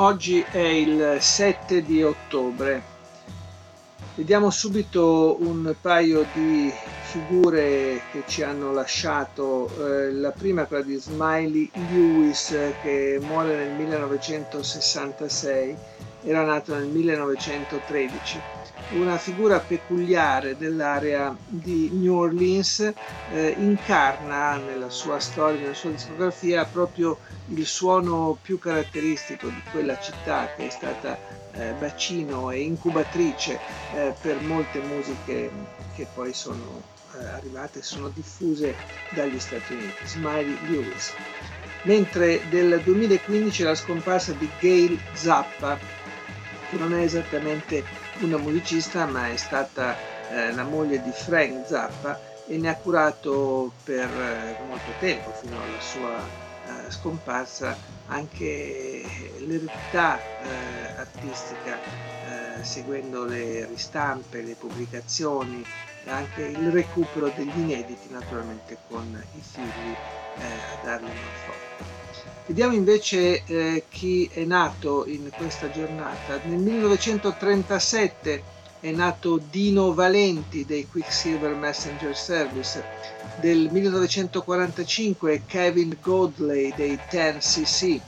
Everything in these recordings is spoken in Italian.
Oggi è il 7 di ottobre. Vediamo subito un paio di figure che ci hanno lasciato. Eh, la prima è quella di Smiley Lewis che muore nel 1966, era nato nel 1913 una figura peculiare dell'area di New Orleans, eh, incarna nella sua storia, nella sua discografia proprio il suono più caratteristico di quella città che è stata eh, bacino e incubatrice eh, per molte musiche che poi sono eh, arrivate e sono diffuse dagli Stati Uniti. Smiley Lewis. Mentre del 2015 la scomparsa di Gail Zappa, che non è esattamente una musicista ma è stata eh, la moglie di Frank Zappa e ne ha curato per eh, molto tempo fino alla sua eh, scomparsa anche l'eredità eh, artistica seguendo le ristampe, le pubblicazioni anche il recupero degli inediti naturalmente con i figli eh, a dargli una forza. Vediamo invece eh, chi è nato in questa giornata. Nel 1937 è nato Dino Valenti dei Quicksilver Messenger Service. Del 1945 Kevin Godley dei 10cc.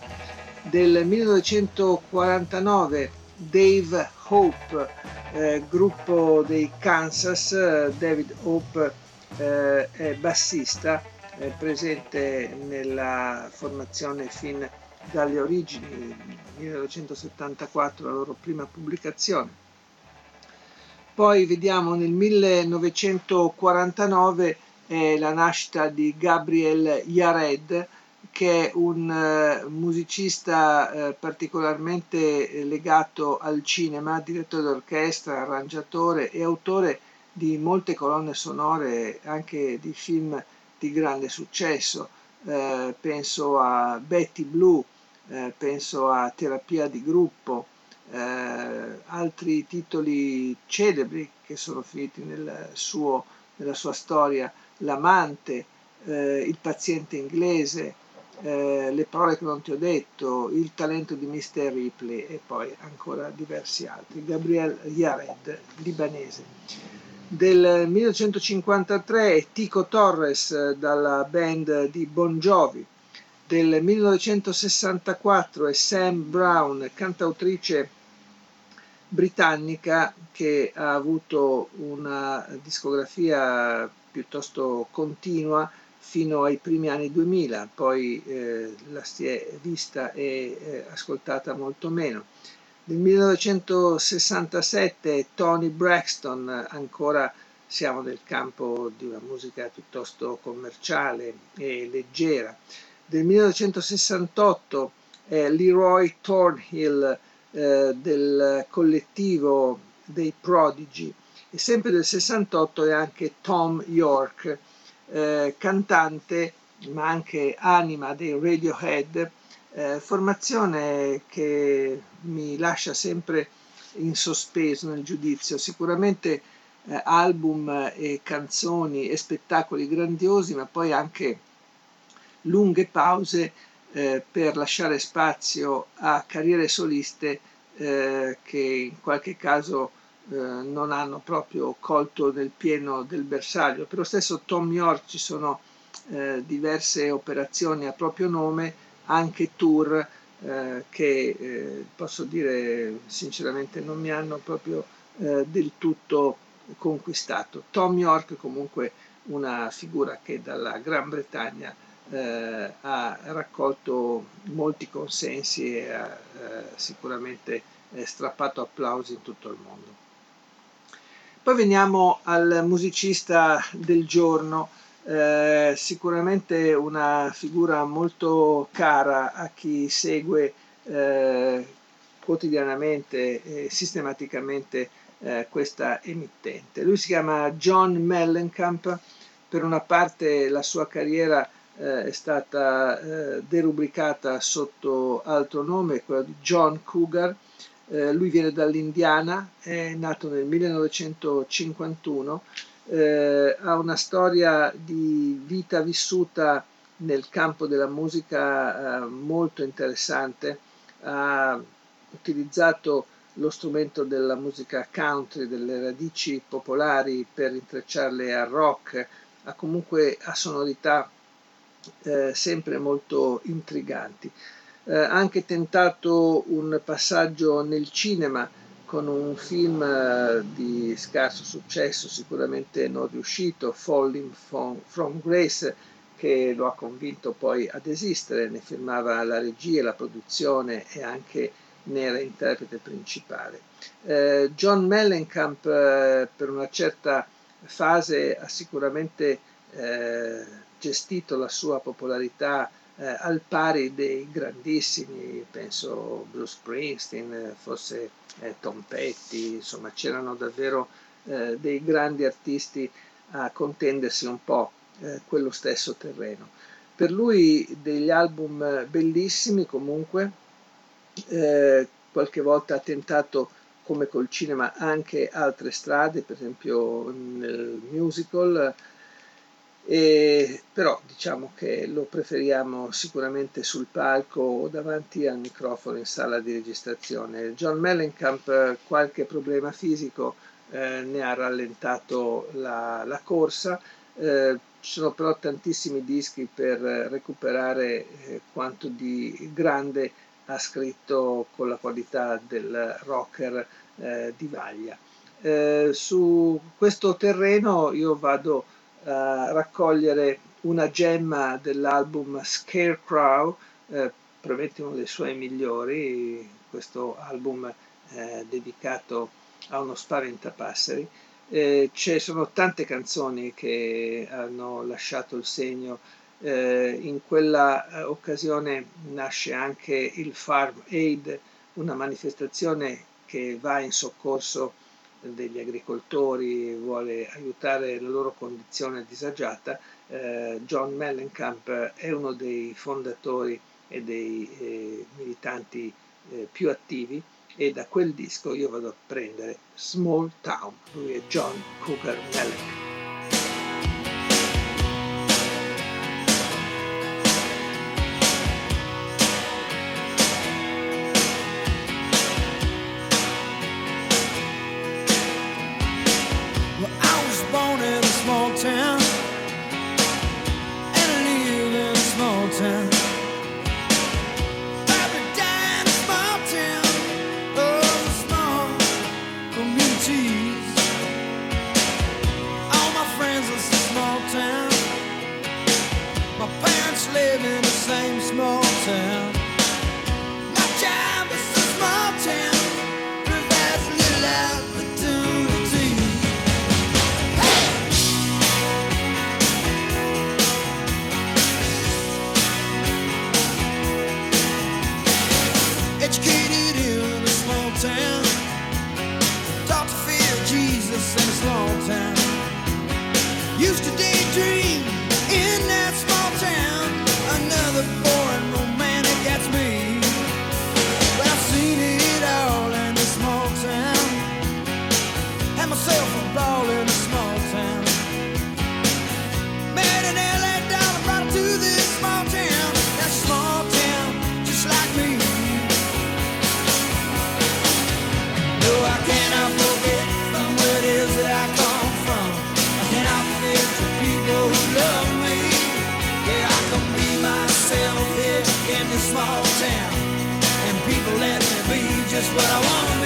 Del 1949 Dave Hope, eh, gruppo dei Kansas. David Hope eh, è bassista è presente nella formazione fin dalle origini, 1974 la loro prima pubblicazione. Poi vediamo nel 1949 eh, la nascita di Gabriel Yared, che è un uh, musicista uh, particolarmente legato al cinema, direttore d'orchestra, arrangiatore e autore di molte colonne sonore, anche di film di grande successo. Eh, penso a Betty Blue, eh, penso a Terapia di gruppo, eh, altri titoli celebri che sono finiti nel suo, nella sua storia, L'amante, eh, Il paziente inglese, eh, Le parole che non ti ho detto, Il talento di Mr. Ripley e poi ancora diversi altri. Gabriel Yared, libanese del 1953 è Tico Torres eh, dalla band di Bon Jovi, del 1964 è Sam Brown, cantautrice britannica che ha avuto una discografia piuttosto continua fino ai primi anni 2000, poi eh, la si è vista e eh, ascoltata molto meno. Nel 1967 Tony Braxton, ancora siamo nel campo di una musica piuttosto commerciale e leggera. Nel 1968 eh, Leroy Thornhill eh, del collettivo dei Prodigy e sempre del 68 è anche Tom York, eh, cantante ma anche anima dei Radiohead eh, formazione che mi lascia sempre in sospeso nel giudizio, sicuramente eh, album e canzoni e spettacoli grandiosi, ma poi anche lunghe pause eh, per lasciare spazio a carriere soliste eh, che in qualche caso eh, non hanno proprio colto nel pieno del bersaglio. Per lo stesso Tom York ci sono eh, diverse operazioni a proprio nome, anche tour eh, che eh, posso dire sinceramente non mi hanno proprio eh, del tutto conquistato. Tom York comunque una figura che dalla Gran Bretagna eh, ha raccolto molti consensi e ha eh, sicuramente strappato applausi in tutto il mondo. Poi veniamo al musicista del giorno, Eh, sicuramente una figura molto cara a chi segue eh, quotidianamente e sistematicamente eh, questa emittente. Lui si chiama John Mellencamp, per una parte la sua carriera eh, è stata eh, derubricata sotto altro nome, quello di John Cougar, eh, lui viene dall'Indiana, è nato nel 1951, eh, ha una storia di vita vissuta nel campo della musica eh, molto interessante, ha utilizzato lo strumento della musica country, delle radici popolari per intrecciarle al rock, ha comunque a sonorità eh, sempre molto intriganti. Eh, ha anche tentato un passaggio nel cinema con un film eh, di scarso successo, sicuramente non riuscito, Falling from, from Grace, che lo ha convinto poi ad esistere, ne firmava la regia, la produzione e anche ne era interprete principale. Eh, John Mellencamp eh, per una certa fase ha sicuramente eh, gestito la sua popolarità eh, al pari dei grandissimi, penso Bruce Springsteen, forse eh, Tom Petty, insomma c'erano davvero eh, dei grandi artisti a contendersi un po' quello stesso terreno. Per lui degli album bellissimi comunque, eh, qualche volta ha tentato come col cinema anche altre strade, per esempio nel musical, e, però diciamo che lo preferiamo sicuramente sul palco o davanti al microfono in sala di registrazione. John Mellencamp qualche problema fisico eh, ne ha rallentato la, la corsa, eh, ci sono però tantissimi dischi per recuperare eh, quanto di grande ha scritto con la qualità del rocker eh, di Vaglia. Eh, su questo terreno io vado raccogliere una gemma dell'album Scarecrow, eh, probabilmente uno dei suoi migliori, questo album eh, dedicato a uno spaventapasseri. Eh, ci sono tante canzoni che hanno lasciato il segno eh, in quella eh, occasione nasce anche il Farm Aid, una manifestazione che va in soccorso degli agricoltori, vuole aiutare la loro condizione disagiata. Eh, John Mellencamp è uno dei fondatori e dei eh, militanti eh, più attivi e da quel disco io vado a prendere Small Town, lui è John Cougar Mellencamp. just what I want.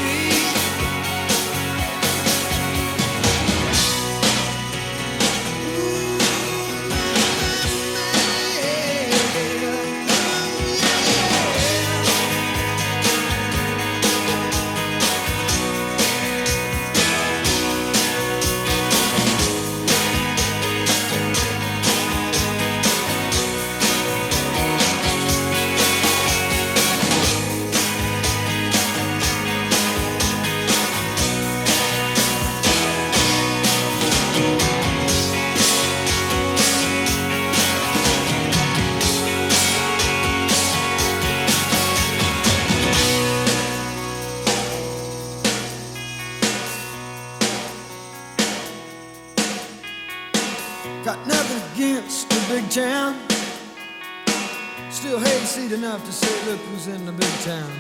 Still hayseed enough to say, look who's in the big town.